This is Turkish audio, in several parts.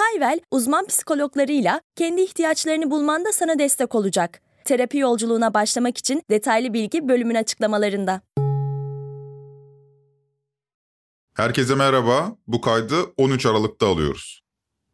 Hayvel, uzman psikologlarıyla kendi ihtiyaçlarını bulmanda sana destek olacak. Terapi yolculuğuna başlamak için detaylı bilgi bölümün açıklamalarında. Herkese merhaba. Bu kaydı 13 Aralık'ta alıyoruz.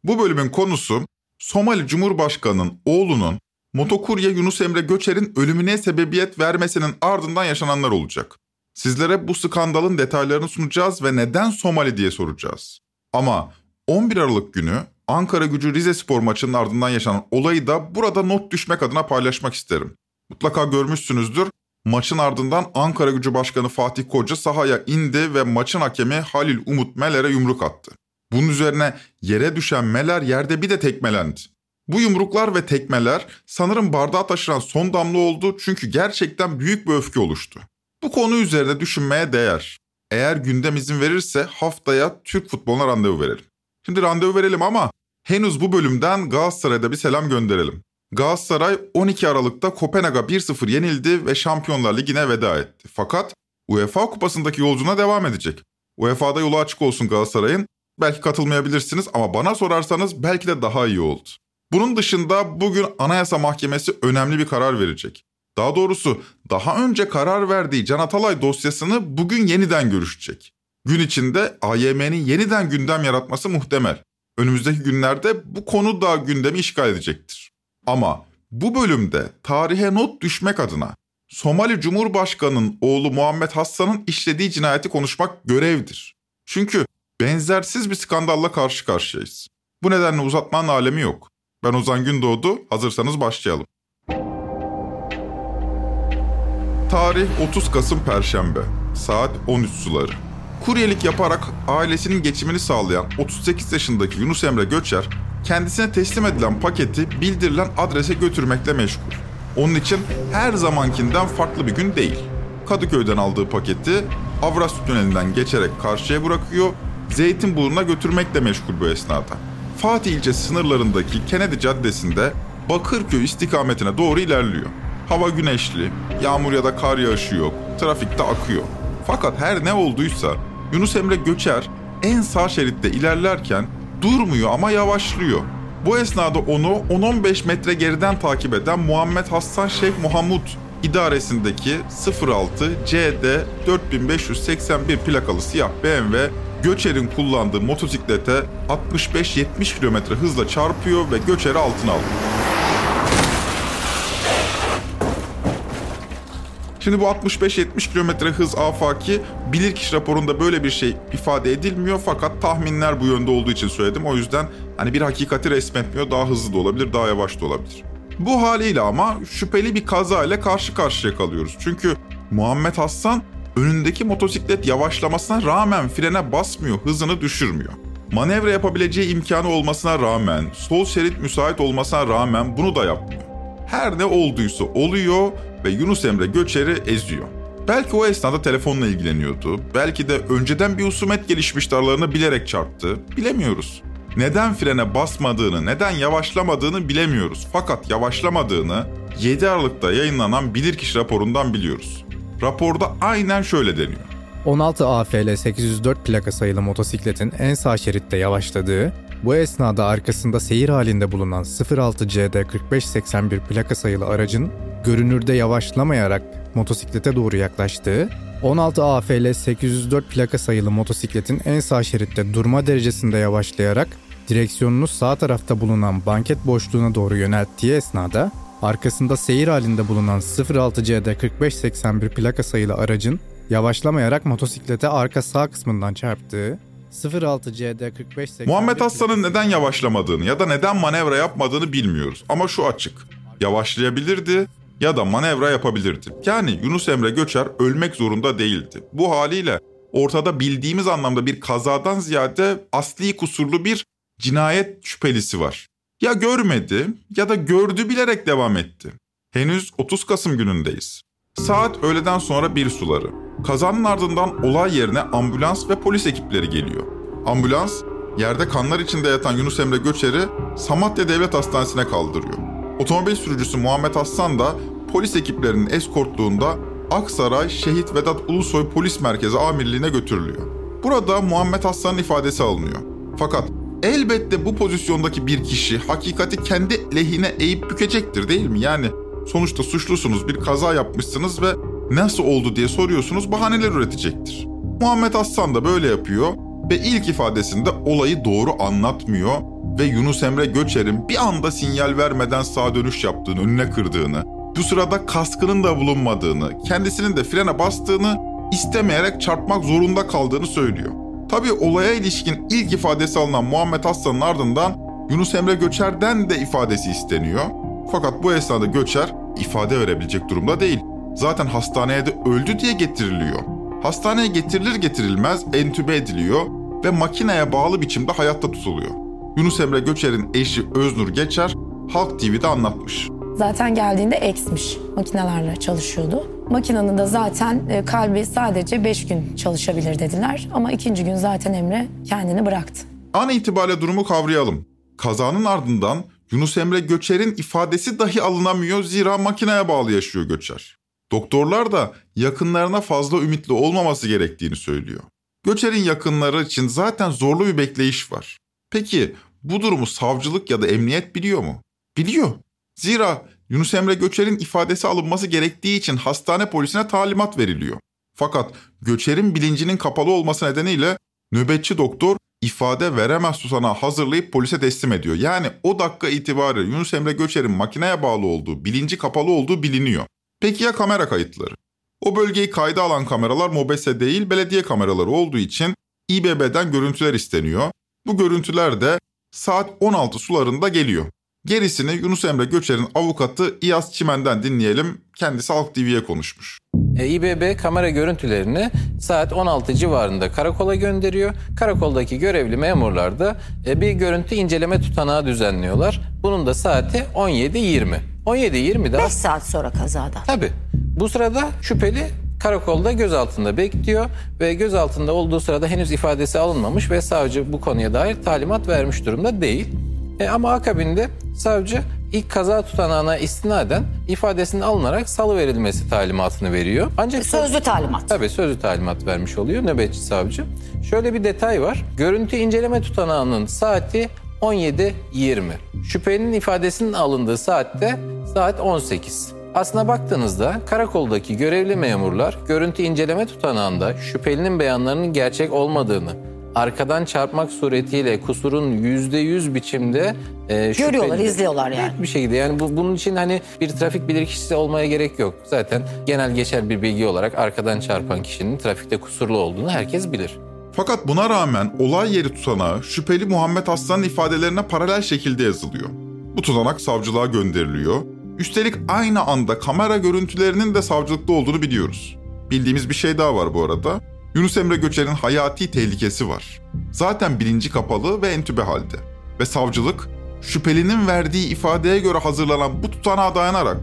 Bu bölümün konusu Somali Cumhurbaşkanı'nın oğlunun motokurye Yunus Emre Göçer'in ölümüne sebebiyet vermesinin ardından yaşananlar olacak. Sizlere bu skandalın detaylarını sunacağız ve neden Somali diye soracağız. Ama 11 Aralık günü Ankara gücü Rize Spor maçının ardından yaşanan olayı da burada not düşmek adına paylaşmak isterim. Mutlaka görmüşsünüzdür. Maçın ardından Ankara gücü başkanı Fatih Koca sahaya indi ve maçın hakemi Halil Umut Meler'e yumruk attı. Bunun üzerine yere düşen Meler yerde bir de tekmelendi. Bu yumruklar ve tekmeler sanırım bardağa taşıran son damla oldu çünkü gerçekten büyük bir öfke oluştu. Bu konu üzerine düşünmeye değer. Eğer gündem izin verirse haftaya Türk futboluna randevu verelim. Şimdi randevu verelim ama henüz bu bölümden Galatasaray'da bir selam gönderelim. Galatasaray 12 Aralık'ta Kopenhag'a 1-0 yenildi ve Şampiyonlar Ligi'ne veda etti. Fakat UEFA Kupası'ndaki yolculuğuna devam edecek. UEFA'da yolu açık olsun Galatasaray'ın. Belki katılmayabilirsiniz ama bana sorarsanız belki de daha iyi oldu. Bunun dışında bugün Anayasa Mahkemesi önemli bir karar verecek. Daha doğrusu daha önce karar verdiği Can Atalay dosyasını bugün yeniden görüşecek. Gün içinde AYM'nin yeniden gündem yaratması muhtemel. Önümüzdeki günlerde bu konu da gündemi işgal edecektir. Ama bu bölümde tarihe not düşmek adına Somali Cumhurbaşkanı'nın oğlu Muhammed Hassan'ın işlediği cinayeti konuşmak görevdir. Çünkü benzersiz bir skandalla karşı karşıyayız. Bu nedenle uzatmanın alemi yok. Ben Ozan Gündoğdu, hazırsanız başlayalım. Tarih 30 Kasım Perşembe, saat 13 suları. Kuryelik yaparak ailesinin geçimini sağlayan 38 yaşındaki Yunus Emre Göçer, kendisine teslim edilen paketi bildirilen adrese götürmekle meşgul. Onun için her zamankinden farklı bir gün değil. Kadıköy'den aldığı paketi Avrasya Tüneli'nden geçerek karşıya bırakıyor, Zeytinburnu'na götürmekle meşgul bu esnada. Fatih ilçesi sınırlarındaki Kennedy Caddesi'nde Bakırköy istikametine doğru ilerliyor. Hava güneşli, yağmur ya da kar yağışı yok, trafikte akıyor. Fakat her ne olduysa Yunus Emre Göçer en sağ şeritte ilerlerken durmuyor ama yavaşlıyor. Bu esnada onu 10-15 metre geriden takip eden Muhammed Hassan Şeyh Muhammed idaresindeki 06 CD 4581 plakalı siyah BMW Göçer'in kullandığı motosiklete 65-70 km hızla çarpıyor ve Göçer'i altına alıyor. Şimdi bu 65-70 km hız afaki bilirkişi raporunda böyle bir şey ifade edilmiyor fakat tahminler bu yönde olduğu için söyledim. O yüzden hani bir hakikati resmetmiyor. Daha hızlı da olabilir, daha yavaş da olabilir. Bu haliyle ama şüpheli bir kaza ile karşı karşıya kalıyoruz. Çünkü Muhammed Hassan önündeki motosiklet yavaşlamasına rağmen frene basmıyor, hızını düşürmüyor. Manevra yapabileceği imkanı olmasına rağmen, sol şerit müsait olmasına rağmen bunu da yapmıyor. Her ne olduysa oluyor ve Yunus Emre Göçer'i eziyor. Belki o esnada telefonla ilgileniyordu. Belki de önceden bir husumet gelişmiş aralarına bilerek çarptı. Bilemiyoruz. Neden frene basmadığını, neden yavaşlamadığını bilemiyoruz. Fakat yavaşlamadığını 7 Aralık'ta yayınlanan bilirkişi raporundan biliyoruz. Raporda aynen şöyle deniyor. 16 AFL 804 plaka sayılı motosikletin en sağ şeritte yavaşladığı, bu esnada arkasında seyir halinde bulunan 06 CD 4581 plaka sayılı aracın görünürde yavaşlamayarak motosiklete doğru yaklaştığı, 16 AFL 804 plaka sayılı motosikletin en sağ şeritte durma derecesinde yavaşlayarak direksiyonunu sağ tarafta bulunan banket boşluğuna doğru yönelttiği esnada arkasında seyir halinde bulunan 06 CD 4581 plaka sayılı aracın yavaşlamayarak motosiklete arka sağ kısmından çarptığı, 06 CD 45 Muhammed Hassan'ın neden yavaşlamadığını ya da neden manevra yapmadığını bilmiyoruz. Ama şu açık. Yavaşlayabilirdi ya da manevra yapabilirdi. Yani Yunus Emre Göçer ölmek zorunda değildi. Bu haliyle ortada bildiğimiz anlamda bir kazadan ziyade asli kusurlu bir cinayet şüphelisi var. Ya görmedi ya da gördü bilerek devam etti. Henüz 30 Kasım günündeyiz. Saat öğleden sonra bir suları. Kazanın ardından olay yerine ambulans ve polis ekipleri geliyor. Ambulans, yerde kanlar içinde yatan Yunus Emre Göçer'i Samatya Devlet Hastanesi'ne kaldırıyor. Otomobil sürücüsü Muhammed Hassan da polis ekiplerinin eskortluğunda Aksaray Şehit Vedat Ulusoy Polis Merkezi Amirliğine götürülüyor. Burada Muhammed Hassan'ın ifadesi alınıyor. Fakat elbette bu pozisyondaki bir kişi hakikati kendi lehine eğip bükecektir değil mi? Yani sonuçta suçlusunuz, bir kaza yapmışsınız ve nasıl oldu diye soruyorsunuz, bahaneler üretecektir. Muhammed Hassan da böyle yapıyor ve ilk ifadesinde olayı doğru anlatmıyor ve Yunus Emre Göçer'in bir anda sinyal vermeden sağa dönüş yaptığını, önüne kırdığını, bu sırada kaskının da bulunmadığını, kendisinin de frene bastığını, istemeyerek çarpmak zorunda kaldığını söylüyor. Tabii olaya ilişkin ilk ifadesi alınan Muhammed Hassan'ın ardından Yunus Emre Göçer'den de ifadesi isteniyor. Fakat bu esnada Göçer ifade verebilecek durumda değil. Zaten hastaneye de öldü diye getiriliyor. Hastaneye getirilir getirilmez entübe ediliyor ve makineye bağlı biçimde hayatta tutuluyor. Yunus Emre Göçer'in eşi Öznur Geçer Halk TV'de anlatmış. Zaten geldiğinde eksmiş. Makinelerle çalışıyordu. Makinenin de zaten e, kalbi sadece 5 gün çalışabilir dediler. Ama ikinci gün zaten Emre kendini bıraktı. An itibariyle durumu kavrayalım. Kazanın ardından Yunus Emre Göçer'in ifadesi dahi alınamıyor zira makineye bağlı yaşıyor Göçer. Doktorlar da yakınlarına fazla ümitli olmaması gerektiğini söylüyor. Göçer'in yakınları için zaten zorlu bir bekleyiş var. Peki bu durumu savcılık ya da emniyet biliyor mu? Biliyor. Zira Yunus Emre Göçer'in ifadesi alınması gerektiği için hastane polisine talimat veriliyor. Fakat Göçer'in bilincinin kapalı olması nedeniyle nöbetçi doktor ifade veremez tutanağı hazırlayıp polise teslim ediyor. Yani o dakika itibariyle Yunus Emre Göçer'in makineye bağlı olduğu, bilinci kapalı olduğu biliniyor. Peki ya kamera kayıtları? O bölgeyi kayda alan kameralar MOBESE değil belediye kameraları olduğu için İBB'den görüntüler isteniyor. Bu görüntüler de saat 16 sularında geliyor. Gerisini Yunus Emre Göçer'in avukatı İyaz Çimen'den dinleyelim. Kendisi Halk TV'ye konuşmuş. E, İBB kamera görüntülerini saat 16 civarında karakola gönderiyor. Karakoldaki görevli memurlar da e, bir görüntü inceleme tutanağı düzenliyorlar. Bunun da saati 17.20. 17.20'de 5 saat sonra kazadan. Tabii. Bu sırada şüpheli karakolda gözaltında bekliyor ve gözaltında olduğu sırada henüz ifadesi alınmamış ve savcı bu konuya dair talimat vermiş durumda değil. E, ama akabinde savcı ilk kaza tutanağına istinaden ifadesinin alınarak salı verilmesi talimatını veriyor. Ancak Sözlü talimat. Tabii sözlü talimat vermiş oluyor nöbetçi savcı. Şöyle bir detay var. Görüntü inceleme tutanağının saati 17.20. Şüphelinin ifadesinin alındığı saatte saat 18. Aslına baktığınızda karakoldaki görevli memurlar görüntü inceleme tutanağında şüphelinin beyanlarının gerçek olmadığını, arkadan çarpmak suretiyle kusurun yüzde yüz biçimde e, Görüyorlar, izliyorlar yani. Net bir şekilde yani bu, bunun için hani bir trafik bilirkişisi olmaya gerek yok. Zaten genel geçer bir bilgi olarak arkadan çarpan kişinin trafikte kusurlu olduğunu herkes bilir. Fakat buna rağmen olay yeri tutanağı şüpheli Muhammed Aslan'ın ifadelerine paralel şekilde yazılıyor. Bu tutanak savcılığa gönderiliyor. Üstelik aynı anda kamera görüntülerinin de savcılıkta olduğunu biliyoruz. Bildiğimiz bir şey daha var bu arada. Yunus Emre Göçer'in hayati tehlikesi var. Zaten bilinci kapalı ve entübe halde. Ve savcılık şüphelinin verdiği ifadeye göre hazırlanan bu tutanağa dayanarak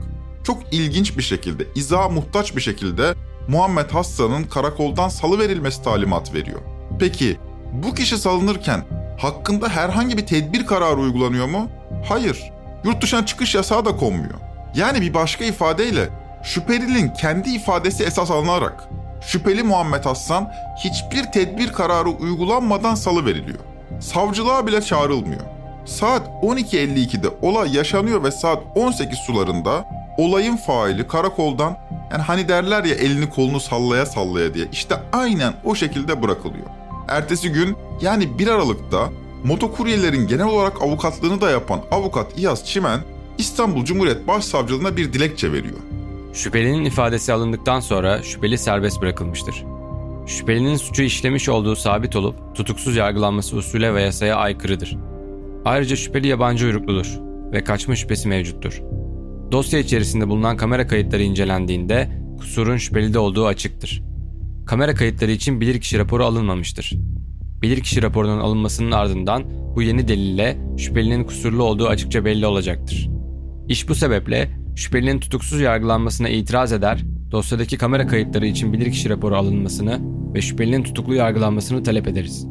çok ilginç bir şekilde, izaha muhtaç bir şekilde Muhammed Hassan'ın karakoldan salı verilmesi talimat veriyor. Peki bu kişi salınırken hakkında herhangi bir tedbir kararı uygulanıyor mu? Hayır. Yurt dışına çıkış yasağı da konmuyor. Yani bir başka ifadeyle şüphelinin kendi ifadesi esas alınarak şüpheli Muhammed Hassan hiçbir tedbir kararı uygulanmadan salı veriliyor. Savcılığa bile çağrılmıyor. Saat 12.52'de olay yaşanıyor ve saat 18 sularında olayın faili karakoldan yani hani derler ya elini kolunu sallaya sallaya diye işte aynen o şekilde bırakılıyor. Ertesi gün yani 1 Aralık'ta motokuryelerin genel olarak avukatlığını da yapan avukat İyaz Çimen İstanbul Cumhuriyet Başsavcılığına bir dilekçe veriyor. Şüphelinin ifadesi alındıktan sonra şüpheli serbest bırakılmıştır. Şüphelinin suçu işlemiş olduğu sabit olup tutuksuz yargılanması usule ve yasaya aykırıdır. Ayrıca şüpheli yabancı uyrukludur ve kaçma şüphesi mevcuttur. Dosya içerisinde bulunan kamera kayıtları incelendiğinde kusurun şüphelide olduğu açıktır. Kamera kayıtları için bilirkişi raporu alınmamıştır. Bilirkişi raporunun alınmasının ardından bu yeni delille şüphelinin kusurlu olduğu açıkça belli olacaktır. İş bu sebeple şüphelinin tutuksuz yargılanmasına itiraz eder, dosyadaki kamera kayıtları için bilirkişi raporu alınmasını ve şüphelinin tutuklu yargılanmasını talep ederiz.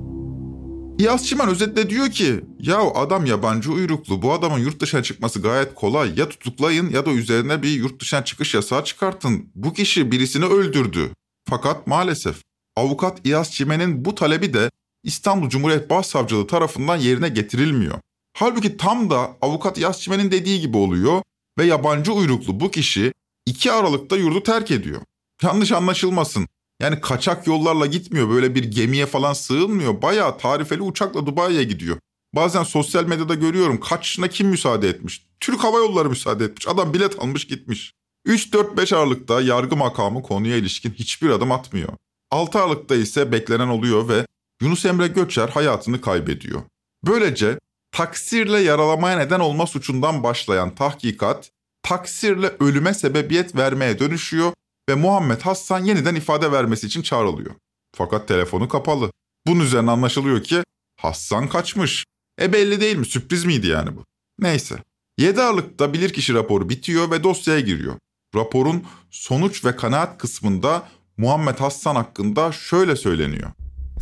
İyaz Çimen özetle diyor ki ya adam yabancı uyruklu bu adamın yurt dışına çıkması gayet kolay ya tutuklayın ya da üzerine bir yurt dışına çıkış yasağı çıkartın. Bu kişi birisini öldürdü. Fakat maalesef avukat İyaz Çimen'in bu talebi de İstanbul Cumhuriyet Başsavcılığı tarafından yerine getirilmiyor. Halbuki tam da avukat İyaz Çimen'in dediği gibi oluyor ve yabancı uyruklu bu kişi 2 Aralık'ta yurdu terk ediyor. Yanlış anlaşılmasın. Yani kaçak yollarla gitmiyor. Böyle bir gemiye falan sığınmıyor. Bayağı tarifeli uçakla Dubai'ye gidiyor. Bazen sosyal medyada görüyorum kaçışına kim müsaade etmiş? Türk Hava Yolları müsaade etmiş. Adam bilet almış gitmiş. 3-4-5 Aralık'ta yargı makamı konuya ilişkin hiçbir adım atmıyor. 6 Aralık'ta ise beklenen oluyor ve Yunus Emre Göçer hayatını kaybediyor. Böylece taksirle yaralamaya neden olma suçundan başlayan tahkikat, taksirle ölüme sebebiyet vermeye dönüşüyor ve Muhammed Hassan yeniden ifade vermesi için çağrılıyor. Fakat telefonu kapalı. Bunun üzerine anlaşılıyor ki Hassan kaçmış. E belli değil mi? Sürpriz miydi yani bu? Neyse. 7 Aralık'ta bilirkişi raporu bitiyor ve dosyaya giriyor. Raporun sonuç ve kanaat kısmında Muhammed Hassan hakkında şöyle söyleniyor.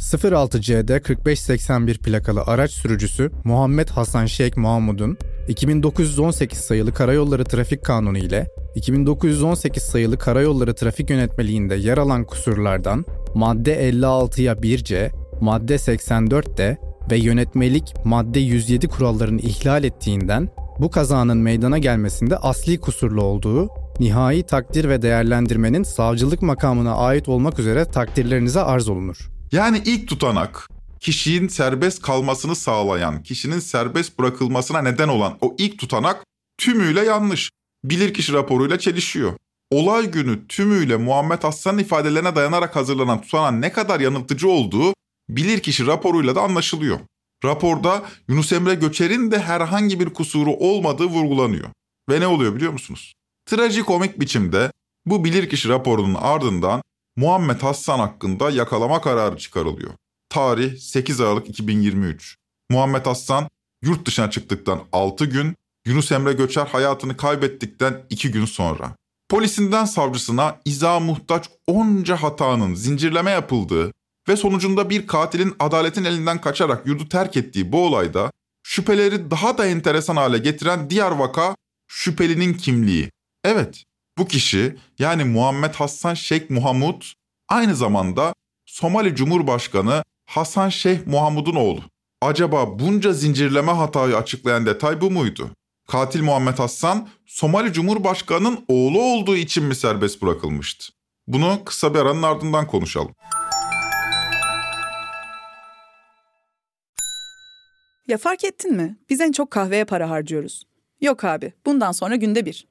06CD 4581 plakalı araç sürücüsü Muhammed Hasan Şeyh Mahmud'un 2918 sayılı Karayolları Trafik Kanunu ile 2918 sayılı Karayolları Trafik Yönetmeliğinde yer alan kusurlardan madde 56'ya 1C, madde 84'te ve yönetmelik madde 107 kurallarını ihlal ettiğinden bu kazanın meydana gelmesinde asli kusurlu olduğu nihai takdir ve değerlendirmenin savcılık makamına ait olmak üzere takdirlerinize arz olunur. Yani ilk tutanak kişinin serbest kalmasını sağlayan, kişinin serbest bırakılmasına neden olan o ilk tutanak tümüyle yanlış. Bilirkişi raporuyla çelişiyor. Olay günü tümüyle Muhammed Hassan'ın ifadelerine dayanarak hazırlanan tutanağın ne kadar yanıltıcı olduğu bilirkişi raporuyla da anlaşılıyor. Raporda Yunus Emre Göçer'in de herhangi bir kusuru olmadığı vurgulanıyor. Ve ne oluyor biliyor musunuz? Trajikomik biçimde bu bilirkişi raporunun ardından Muhammed Hassan hakkında yakalama kararı çıkarılıyor. Tarih 8 Aralık 2023. Muhammed Hassan yurt dışına çıktıktan 6 gün, Yunus Emre Göçer hayatını kaybettikten 2 gün sonra. Polisinden savcısına iza muhtaç onca hatanın zincirleme yapıldığı ve sonucunda bir katilin adaletin elinden kaçarak yurdu terk ettiği bu olayda şüpheleri daha da enteresan hale getiren diğer vaka şüphelinin kimliği. Evet, bu kişi yani Muhammed Hassan Şeyh Muhamud aynı zamanda Somali Cumhurbaşkanı Hasan Şeyh Muhamud'un oğlu. Acaba bunca zincirleme hatayı açıklayan detay bu muydu? Katil Muhammed Hassan Somali Cumhurbaşkanı'nın oğlu olduğu için mi serbest bırakılmıştı? Bunu kısa bir aranın ardından konuşalım. Ya fark ettin mi? Biz en çok kahveye para harcıyoruz. Yok abi, bundan sonra günde bir.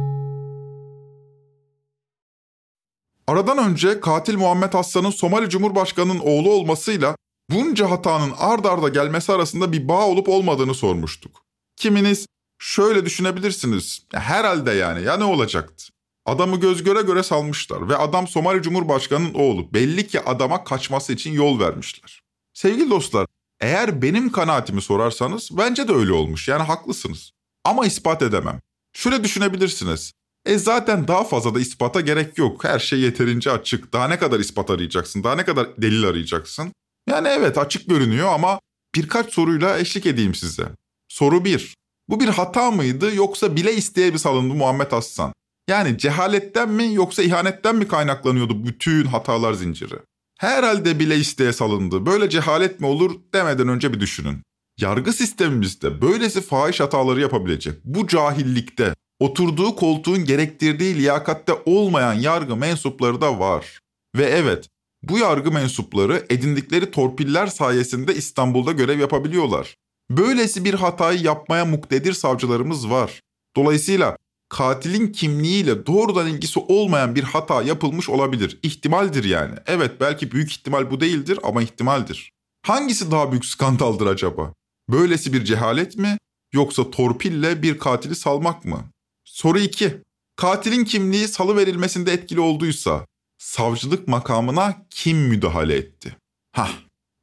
Aradan önce katil Muhammed Hassan'ın Somali Cumhurbaşkanı'nın oğlu olmasıyla bunca hatanın ard arda gelmesi arasında bir bağ olup olmadığını sormuştuk. Kiminiz şöyle düşünebilirsiniz. Herhalde yani ya ne olacaktı? Adamı göz göre göre salmışlar ve adam Somali Cumhurbaşkanı'nın oğlu. Belli ki adama kaçması için yol vermişler. Sevgili dostlar, eğer benim kanaatimi sorarsanız bence de öyle olmuş. Yani haklısınız. Ama ispat edemem. Şöyle düşünebilirsiniz. E zaten daha fazla da ispata gerek yok. Her şey yeterince açık. Daha ne kadar ispat arayacaksın? Daha ne kadar delil arayacaksın? Yani evet açık görünüyor ama birkaç soruyla eşlik edeyim size. Soru 1. Bu bir hata mıydı yoksa bile isteye bir salındı Muhammed Hassan? Yani cehaletten mi yoksa ihanetten mi kaynaklanıyordu bütün hatalar zinciri? Herhalde bile isteğe salındı. Böyle cehalet mi olur demeden önce bir düşünün. Yargı sistemimizde böylesi fahiş hataları yapabilecek bu cahillikte oturduğu koltuğun gerektirdiği liyakatte olmayan yargı mensupları da var. Ve evet bu yargı mensupları edindikleri torpiller sayesinde İstanbul'da görev yapabiliyorlar. Böylesi bir hatayı yapmaya muktedir savcılarımız var. Dolayısıyla katilin kimliğiyle doğrudan ilgisi olmayan bir hata yapılmış olabilir. İhtimaldir yani. Evet belki büyük ihtimal bu değildir ama ihtimaldir. Hangisi daha büyük skandaldır acaba? Böylesi bir cehalet mi yoksa torpille bir katili salmak mı? Soru 2. Katilin kimliği salı verilmesinde etkili olduysa savcılık makamına kim müdahale etti? Hah,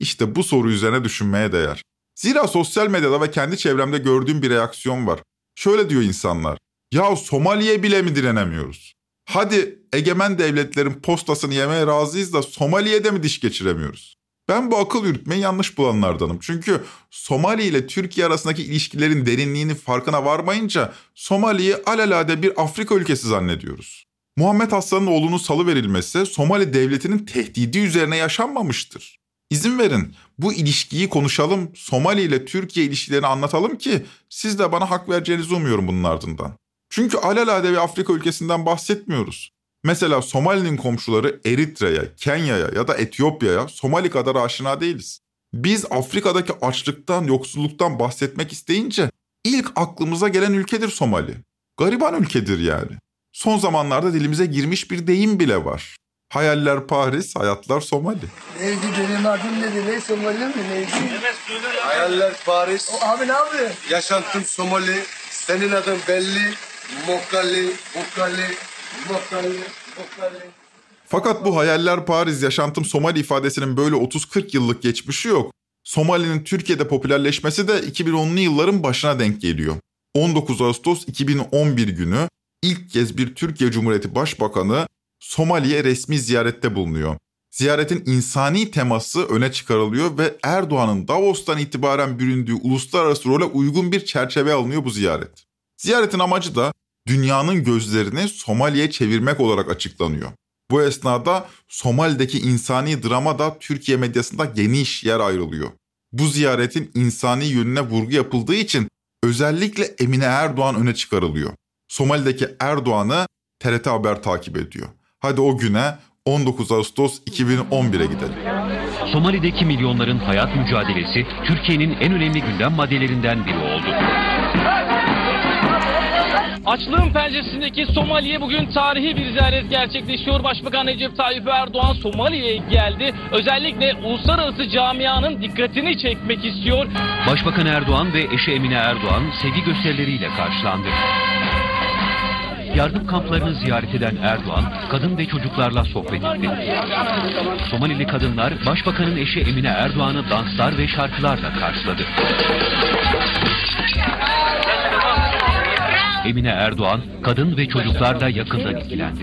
işte bu soru üzerine düşünmeye değer. Zira sosyal medyada ve kendi çevremde gördüğüm bir reaksiyon var. Şöyle diyor insanlar. Ya Somali'ye bile mi direnemiyoruz? Hadi egemen devletlerin postasını yemeye razıyız da Somali'ye mi diş geçiremiyoruz? Ben bu akıl yürütmeyi yanlış bulanlardanım. Çünkü Somali ile Türkiye arasındaki ilişkilerin derinliğini farkına varmayınca Somali'yi alelade bir Afrika ülkesi zannediyoruz. Muhammed Hassan'ın oğlunun salı verilmesi Somali devletinin tehdidi üzerine yaşanmamıştır. İzin verin bu ilişkiyi konuşalım, Somali ile Türkiye ilişkilerini anlatalım ki siz de bana hak vereceğinizi umuyorum bunun ardından. Çünkü alelade bir Afrika ülkesinden bahsetmiyoruz. Mesela Somali'nin komşuları Eritre'ye, Kenya'ya ya da Etiyopya'ya Somali kadar aşina değiliz. Biz Afrika'daki açlıktan, yoksulluktan bahsetmek isteyince ilk aklımıza gelen ülkedir Somali. Gariban ülkedir yani. Son zamanlarda dilimize girmiş bir deyim bile var. Hayaller Paris, hayatlar Somali. Neydi benim adım nedir? Ne Somali mi neydi? Hayaller Paris. O, abi ne yapıyor? Yaşantım Somali. Senin adın belli. Mokali, Mokali. Fakat bu hayaller Paris, yaşantım Somali ifadesinin böyle 30-40 yıllık geçmişi yok. Somali'nin Türkiye'de popülerleşmesi de 2010'lu yılların başına denk geliyor. 19 Ağustos 2011 günü ilk kez bir Türkiye Cumhuriyeti Başbakanı Somali'ye resmi ziyarette bulunuyor. Ziyaretin insani teması öne çıkarılıyor ve Erdoğan'ın Davos'tan itibaren büründüğü uluslararası role uygun bir çerçeve alınıyor bu ziyaret. Ziyaretin amacı da dünyanın gözlerini Somali'ye çevirmek olarak açıklanıyor. Bu esnada Somali'deki insani drama da Türkiye medyasında geniş yer ayrılıyor. Bu ziyaretin insani yönüne vurgu yapıldığı için özellikle Emine Erdoğan öne çıkarılıyor. Somali'deki Erdoğan'ı TRT Haber takip ediyor. Hadi o güne 19 Ağustos 2011'e gidelim. Somali'deki milyonların hayat mücadelesi Türkiye'nin en önemli gündem maddelerinden biri oldu. Açlığın penceresindeki Somali'ye bugün tarihi bir ziyaret gerçekleşiyor. Başbakan Recep Tayyip Erdoğan Somali'ye geldi. Özellikle uluslararası camianın dikkatini çekmek istiyor. Başbakan Erdoğan ve eşi Emine Erdoğan sevgi gösterileriyle karşılandı. Yardım kamplarını ziyaret eden Erdoğan, kadın ve çocuklarla sohbet etti. Somalili kadınlar, Başbakanın eşi Emine Erdoğan'ı danslar ve şarkılarla karşıladı. Emine Erdoğan, kadın ve çocuklarla yakından ilgilendi.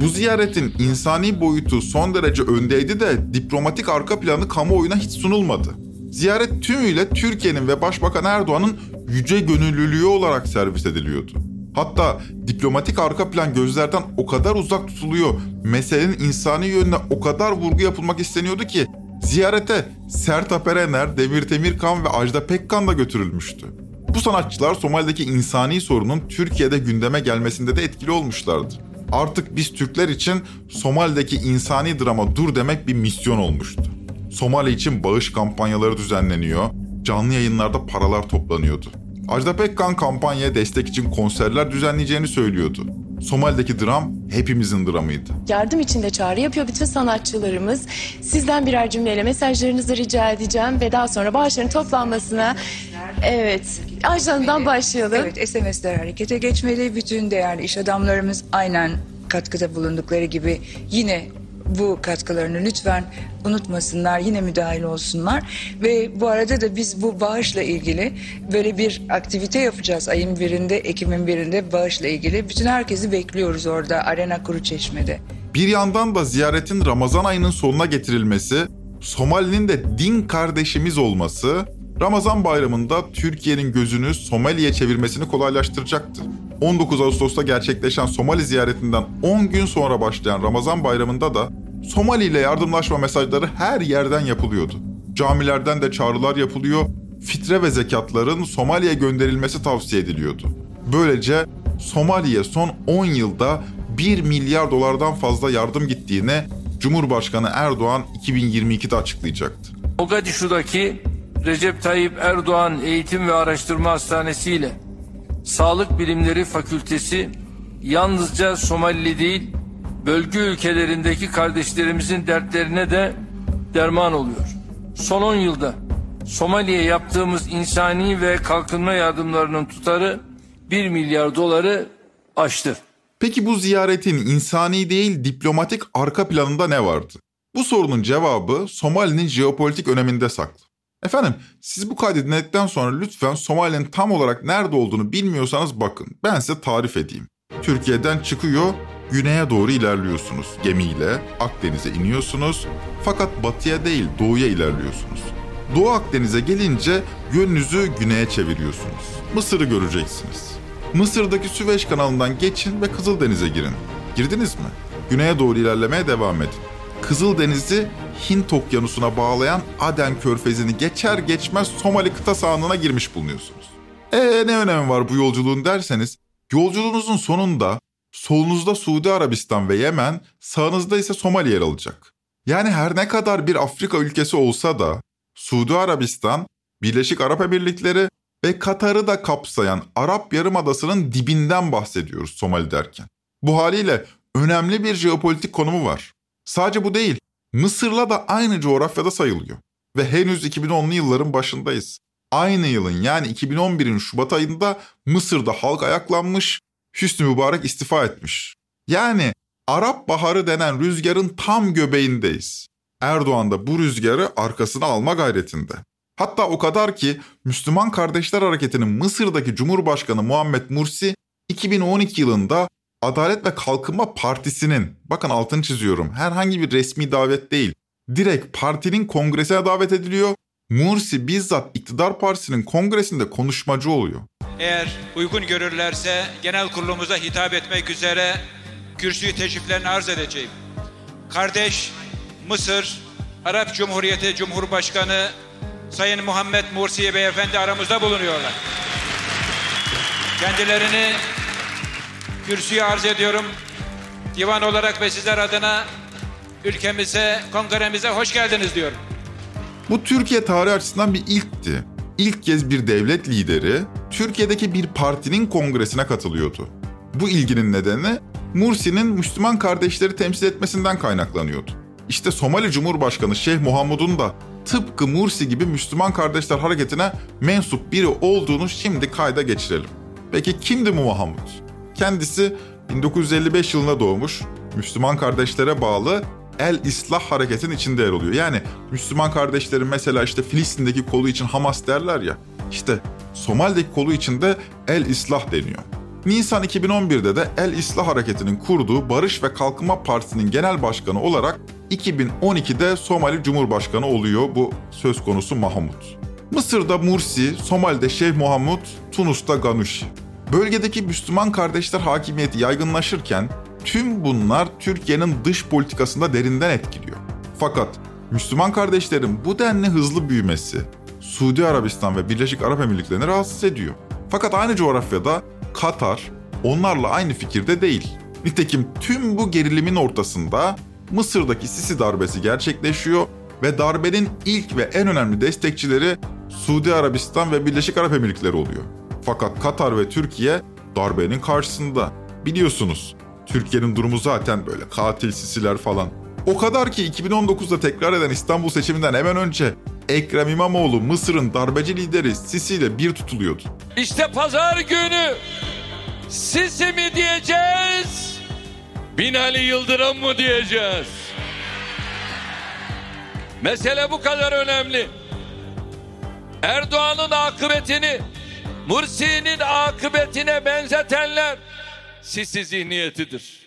Bu ziyaretin insani boyutu son derece öndeydi de diplomatik arka planı kamuoyuna hiç sunulmadı. Ziyaret tümüyle Türkiye'nin ve Başbakan Erdoğan'ın yüce gönüllülüğü olarak servis ediliyordu. Hatta diplomatik arka plan gözlerden o kadar uzak tutuluyor, meselenin insani yönüne o kadar vurgu yapılmak isteniyordu ki ziyarete Sertab Erener, Demir Demirkan ve Ajda Pekkan da götürülmüştü. Bu sanatçılar Somali'deki insani sorunun Türkiye'de gündeme gelmesinde de etkili olmuşlardı. Artık biz Türkler için Somali'deki insani drama dur demek bir misyon olmuştu. Somali için bağış kampanyaları düzenleniyor, canlı yayınlarda paralar toplanıyordu. Ajda Pekkan kampanyaya destek için konserler düzenleyeceğini söylüyordu. Somali'deki dram hepimizin dramıydı. Yardım için de çağrı yapıyor bütün sanatçılarımız. Sizden birer cümleyle mesajlarınızı rica edeceğim ve daha sonra bağışların toplanmasına... Evet, Ajda'dan başlayalım. Evet, SMS'ler harekete geçmeli. Bütün değerli iş adamlarımız aynen katkıda bulundukları gibi yine bu katkılarını lütfen unutmasınlar, yine müdahil olsunlar. Ve bu arada da biz bu bağışla ilgili böyle bir aktivite yapacağız. Ayın birinde, Ekim'in birinde bağışla ilgili. Bütün herkesi bekliyoruz orada Arena Kuruçeşme'de. Bir yandan da ziyaretin Ramazan ayının sonuna getirilmesi, Somali'nin de din kardeşimiz olması, Ramazan bayramında Türkiye'nin gözünü Somali'ye çevirmesini kolaylaştıracaktı. 19 Ağustos'ta gerçekleşen Somali ziyaretinden 10 gün sonra başlayan Ramazan bayramında da Somali ile yardımlaşma mesajları her yerden yapılıyordu. Camilerden de çağrılar yapılıyor, fitre ve zekatların Somali'ye gönderilmesi tavsiye ediliyordu. Böylece Somali'ye son 10 yılda 1 milyar dolardan fazla yardım gittiğini Cumhurbaşkanı Erdoğan 2022'de açıklayacaktı. Mogadishu'daki Recep Tayyip Erdoğan Eğitim ve Araştırma Hastanesi ile Sağlık Bilimleri Fakültesi yalnızca Somalili değil, bölge ülkelerindeki kardeşlerimizin dertlerine de derman oluyor. Son 10 yılda Somali'ye yaptığımız insani ve kalkınma yardımlarının tutarı 1 milyar doları aştı. Peki bu ziyaretin insani değil diplomatik arka planında ne vardı? Bu sorunun cevabı Somali'nin jeopolitik öneminde saklı. Efendim siz bu kaydı dinledikten sonra lütfen Somali'nin tam olarak nerede olduğunu bilmiyorsanız bakın. Ben size tarif edeyim. Türkiye'den çıkıyor, güneye doğru ilerliyorsunuz gemiyle, Akdeniz'e iniyorsunuz. Fakat batıya değil doğuya ilerliyorsunuz. Doğu Akdeniz'e gelince yönünüzü güneye çeviriyorsunuz. Mısır'ı göreceksiniz. Mısır'daki Süveyş kanalından geçin ve Kızıldeniz'e girin. Girdiniz mi? Güneye doğru ilerlemeye devam edin. Kızıldeniz'i Hint okyanusuna bağlayan Aden körfezini geçer geçmez Somali kıta sahanlığına girmiş bulunuyorsunuz. Ee ne önemi var bu yolculuğun derseniz, yolculuğunuzun sonunda solunuzda Suudi Arabistan ve Yemen, sağınızda ise Somali yer alacak. Yani her ne kadar bir Afrika ülkesi olsa da Suudi Arabistan, Birleşik Arap Emirlikleri ve Katar'ı da kapsayan Arap Yarımadası'nın dibinden bahsediyoruz Somali derken. Bu haliyle önemli bir jeopolitik konumu var. Sadece bu değil, Mısır'la da aynı coğrafyada sayılıyor. Ve henüz 2010'lu yılların başındayız. Aynı yılın yani 2011'in Şubat ayında Mısır'da halk ayaklanmış, Hüsnü Mübarek istifa etmiş. Yani Arap Baharı denen rüzgarın tam göbeğindeyiz. Erdoğan da bu rüzgarı arkasına alma gayretinde. Hatta o kadar ki Müslüman Kardeşler Hareketi'nin Mısır'daki Cumhurbaşkanı Muhammed Mursi 2012 yılında Adalet ve Kalkınma Partisi'nin, bakın altını çiziyorum, herhangi bir resmi davet değil, direkt partinin kongresine davet ediliyor. Mursi bizzat iktidar partisinin kongresinde konuşmacı oluyor. Eğer uygun görürlerse genel kurulumuza hitap etmek üzere kürsüyü teşriflerini arz edeceğim. Kardeş Mısır Arap Cumhuriyeti Cumhurbaşkanı Sayın Muhammed Mursi Beyefendi aramızda bulunuyorlar. Kendilerini kürsüye arz ediyorum. Divan olarak ve sizler adına ülkemize, kongremize hoş geldiniz diyorum. Bu Türkiye tarihi açısından bir ilkti. İlk kez bir devlet lideri Türkiye'deki bir partinin kongresine katılıyordu. Bu ilginin nedeni Mursi'nin Müslüman kardeşleri temsil etmesinden kaynaklanıyordu. İşte Somali Cumhurbaşkanı Şeyh Muhammud'un da tıpkı Mursi gibi Müslüman Kardeşler Hareketi'ne mensup biri olduğunu şimdi kayda geçirelim. Peki kimdi bu Muhammud? Kendisi 1955 yılında doğmuş, Müslüman kardeşlere bağlı El İslah hareketin içinde yer alıyor. Yani Müslüman kardeşlerin mesela işte Filistin'deki kolu için Hamas derler ya. İşte Somali'deki kolu için de El İslah deniyor. Nisan 2011'de de El İslah Hareketi'nin kurduğu Barış ve Kalkınma Partisi'nin genel başkanı olarak 2012'de Somali Cumhurbaşkanı oluyor bu söz konusu Mahmut. Mısır'da Mursi, Somali'de Şeyh Muhammed, Tunus'ta Ganushi. Bölgedeki Müslüman kardeşler hakimiyeti yaygınlaşırken tüm bunlar Türkiye'nin dış politikasında derinden etkiliyor. Fakat Müslüman kardeşlerin bu denli hızlı büyümesi Suudi Arabistan ve Birleşik Arap Emirlikleri'ni rahatsız ediyor. Fakat aynı coğrafyada Katar onlarla aynı fikirde değil. Nitekim tüm bu gerilimin ortasında Mısır'daki Sisi darbesi gerçekleşiyor ve darbenin ilk ve en önemli destekçileri Suudi Arabistan ve Birleşik Arap Emirlikleri oluyor. Fakat Katar ve Türkiye darbenin karşısında. Biliyorsunuz Türkiye'nin durumu zaten böyle katil sisiler falan. O kadar ki 2019'da tekrar eden İstanbul seçiminden hemen önce Ekrem İmamoğlu Mısır'ın darbeci lideri Sisi ile bir tutuluyordu. İşte pazar günü Sisi mi diyeceğiz? Binali Yıldırım mı diyeceğiz? Mesele bu kadar önemli. Erdoğan'ın akıbetini Mursi'nin akıbetine benzetenler Sisi zihniyetidir.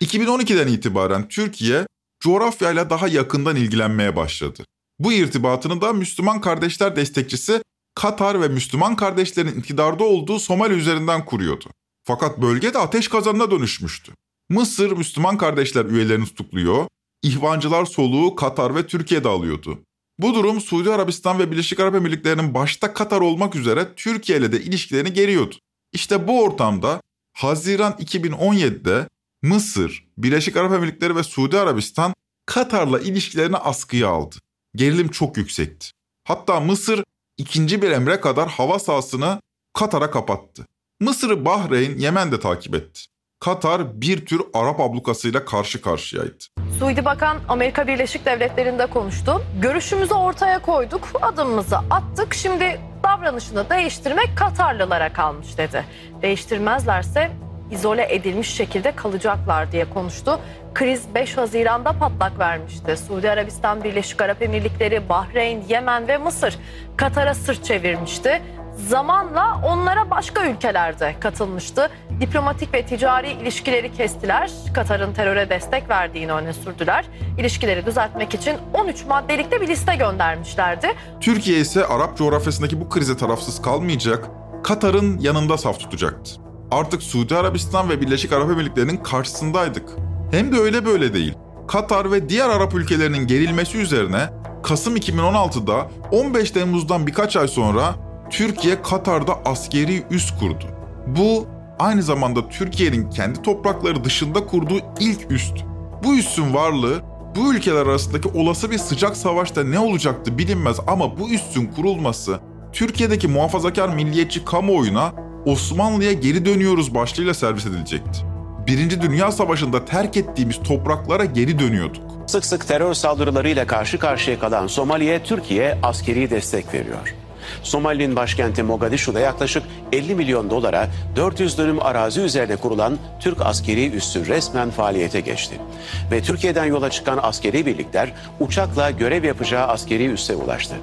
2012'den itibaren Türkiye coğrafyayla daha yakından ilgilenmeye başladı. Bu irtibatını da Müslüman kardeşler destekçisi Katar ve Müslüman kardeşlerin iktidarda olduğu Somali üzerinden kuruyordu. Fakat bölge de ateş kazanına dönüşmüştü. Mısır Müslüman kardeşler üyelerini tutukluyor, ihvancılar soluğu Katar ve Türkiye'de alıyordu. Bu durum Suudi Arabistan ve Birleşik Arap Emirlikleri'nin başta Katar olmak üzere Türkiye ile de ilişkilerini geriyordu. İşte bu ortamda Haziran 2017'de Mısır, Birleşik Arap Emirlikleri ve Suudi Arabistan Katar'la ilişkilerini askıya aldı. Gerilim çok yüksekti. Hatta Mısır ikinci bir emre kadar hava sahasını Katar'a kapattı. Mısır'ı Bahreyn, Yemen de takip etti. Katar bir tür Arap ablukasıyla karşı karşıyaydı. Suudi Bakan Amerika Birleşik Devletleri'nde konuştu. Görüşümüzü ortaya koyduk, adımımızı attık. Şimdi davranışını değiştirmek Katarlılara kalmış dedi. Değiştirmezlerse izole edilmiş şekilde kalacaklar diye konuştu. Kriz 5 Haziran'da patlak vermişti. Suudi Arabistan, Birleşik Arap Emirlikleri, Bahreyn, Yemen ve Mısır Katar'a sırt çevirmişti. Zamanla onlara başka ülkelerde katılmıştı. Diplomatik ve ticari ilişkileri kestiler. Katar'ın teröre destek verdiğini öne sürdüler. İlişkileri düzeltmek için 13 maddelikte bir liste göndermişlerdi. Türkiye ise Arap coğrafyasındaki bu krize tarafsız kalmayacak, Katar'ın yanında saf tutacaktı. Artık Suudi Arabistan ve Birleşik Arap Emirlikleri'nin karşısındaydık. Hem de öyle böyle değil. Katar ve diğer Arap ülkelerinin gerilmesi üzerine Kasım 2016'da 15 Temmuz'dan birkaç ay sonra Türkiye Katar'da askeri üs kurdu. Bu aynı zamanda Türkiye'nin kendi toprakları dışında kurduğu ilk üst. Bu üssün varlığı bu ülkeler arasındaki olası bir sıcak savaşta ne olacaktı bilinmez ama bu üssün kurulması Türkiye'deki muhafazakar milliyetçi kamuoyuna Osmanlı'ya geri dönüyoruz başlığıyla servis edilecekti. Birinci Dünya Savaşı'nda terk ettiğimiz topraklara geri dönüyorduk. Sık sık terör saldırılarıyla karşı karşıya kalan Somali'ye Türkiye askeri destek veriyor. Somali'nin başkenti Mogadishu'da yaklaşık 50 milyon dolara 400 dönüm arazi üzerine kurulan Türk askeri üssü resmen faaliyete geçti. Ve Türkiye'den yola çıkan askeri birlikler uçakla görev yapacağı askeri üsse ulaştı.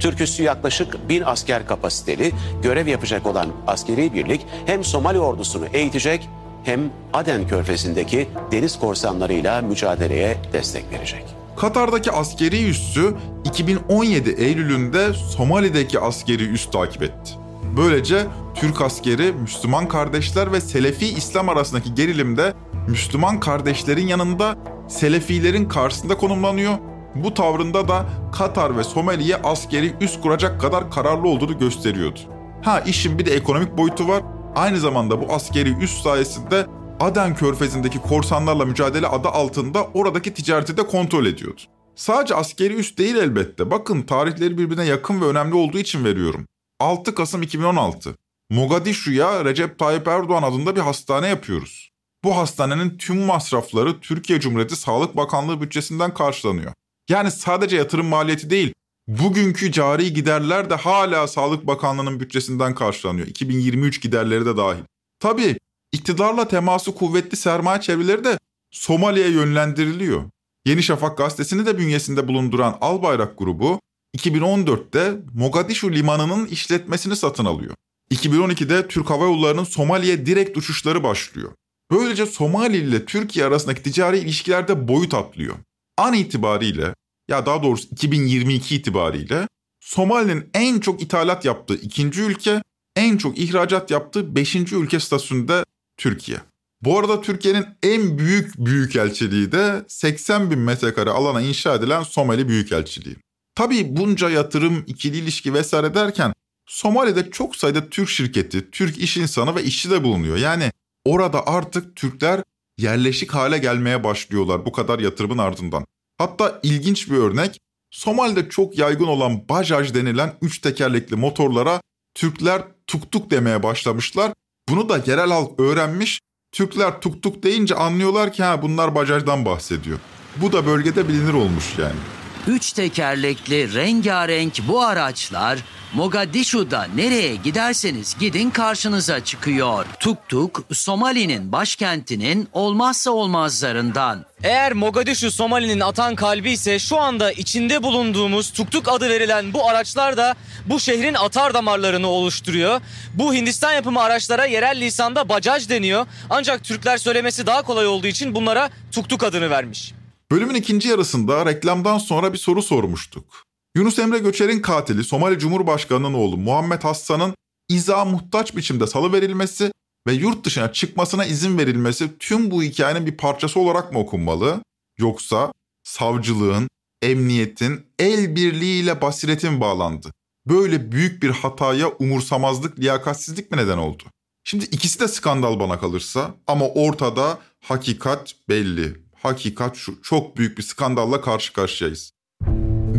Türk üssü yaklaşık 1000 asker kapasiteli görev yapacak olan askeri birlik hem Somali ordusunu eğitecek hem Aden körfezindeki deniz korsanlarıyla mücadeleye destek verecek. Katar'daki askeri üssü 2017 Eylül'ünde Somali'deki askeri üs takip etti. Böylece Türk askeri Müslüman kardeşler ve Selefi İslam arasındaki gerilimde Müslüman kardeşlerin yanında Selefilerin karşısında konumlanıyor. Bu tavrında da Katar ve Somali'ye askeri üs kuracak kadar kararlı olduğunu gösteriyordu. Ha işin bir de ekonomik boyutu var. Aynı zamanda bu askeri üs sayesinde Aden Körfezi'ndeki korsanlarla mücadele adı altında oradaki ticareti de kontrol ediyordu. Sadece askeri üs değil elbette. Bakın tarihleri birbirine yakın ve önemli olduğu için veriyorum. 6 Kasım 2016. Mogadishu'ya Recep Tayyip Erdoğan adında bir hastane yapıyoruz. Bu hastanenin tüm masrafları Türkiye Cumhuriyeti Sağlık Bakanlığı bütçesinden karşılanıyor. Yani sadece yatırım maliyeti değil, bugünkü cari giderler de hala Sağlık Bakanlığı'nın bütçesinden karşılanıyor. 2023 giderleri de dahil. Tabii iktidarla teması kuvvetli sermaye çevreleri de Somali'ye yönlendiriliyor. Yeni Şafak gazetesini de bünyesinde bulunduran Albayrak grubu 2014'te Mogadishu limanının işletmesini satın alıyor. 2012'de Türk Hava Yolları'nın Somali'ye direkt uçuşları başlıyor. Böylece Somali ile Türkiye arasındaki ticari ilişkilerde boyut atlıyor. An itibariyle ya daha doğrusu 2022 itibariyle Somali'nin en çok ithalat yaptığı ikinci ülke, en çok ihracat yaptığı beşinci ülke statüsünde Türkiye. Bu arada Türkiye'nin en büyük büyükelçiliği de 80 bin metrekare alana inşa edilen Somali Büyükelçiliği. Tabii bunca yatırım, ikili ilişki vesaire derken Somali'de çok sayıda Türk şirketi, Türk iş insanı ve işçi de bulunuyor. Yani orada artık Türkler yerleşik hale gelmeye başlıyorlar bu kadar yatırımın ardından. Hatta ilginç bir örnek, Somali'de çok yaygın olan Bajaj denilen üç tekerlekli motorlara Türkler tuktuk demeye başlamışlar. Bunu da yerel halk öğrenmiş. Türkler tuktuk deyince anlıyorlar ki ha bunlar Bajaj'dan bahsediyor. Bu da bölgede bilinir olmuş yani. Üç tekerlekli rengarenk bu araçlar Mogadishu'da nereye giderseniz gidin karşınıza çıkıyor. Tuk tuk Somali'nin başkentinin olmazsa olmazlarından. Eğer Mogadishu Somali'nin atan kalbi ise şu anda içinde bulunduğumuz Tuktuk adı verilen bu araçlar da bu şehrin atar damarlarını oluşturuyor. Bu Hindistan yapımı araçlara yerel lisanda bacaj deniyor. Ancak Türkler söylemesi daha kolay olduğu için bunlara Tuktuk adını vermiş. Bölümün ikinci yarısında reklamdan sonra bir soru sormuştuk. Yunus Emre Göçer'in katili Somali Cumhurbaşkanı'nın oğlu Muhammed Hassan'ın iza muhtaç biçimde salıverilmesi ve yurt dışına çıkmasına izin verilmesi tüm bu hikayenin bir parçası olarak mı okunmalı? Yoksa savcılığın, emniyetin, el birliğiyle basiretin bağlandı. Böyle büyük bir hataya umursamazlık, liyakatsizlik mi neden oldu? Şimdi ikisi de skandal bana kalırsa ama ortada hakikat belli. Hakikat şu, çok büyük bir skandalla karşı karşıyayız.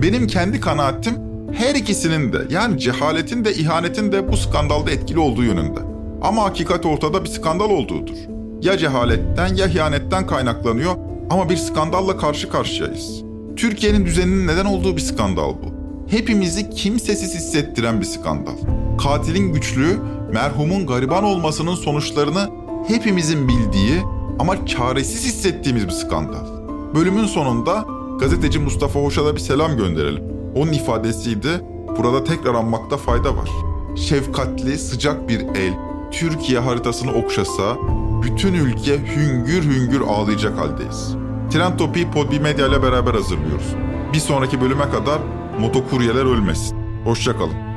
Benim kendi kanaatim her ikisinin de yani cehaletin de ihanetin de bu skandalda etkili olduğu yönünde. Ama hakikat ortada bir skandal olduğudur. Ya cehaletten ya ihanetten kaynaklanıyor ama bir skandalla karşı karşıyayız. Türkiye'nin düzeninin neden olduğu bir skandal bu. Hepimizi kimsesiz hissettiren bir skandal. Katilin güçlüğü, merhumun gariban olmasının sonuçlarını hepimizin bildiği ama çaresiz hissettiğimiz bir skandal. Bölümün sonunda gazeteci Mustafa Hoş'a da bir selam gönderelim. Onun ifadesiydi, burada tekrar anmakta fayda var. Şefkatli, sıcak bir el, Türkiye haritasını okşasa, bütün ülke hüngür hüngür ağlayacak haldeyiz. Trend Topi'yi Podbi Medya ile beraber hazırlıyoruz. Bir sonraki bölüme kadar motokuryeler ölmesin. Hoşçakalın.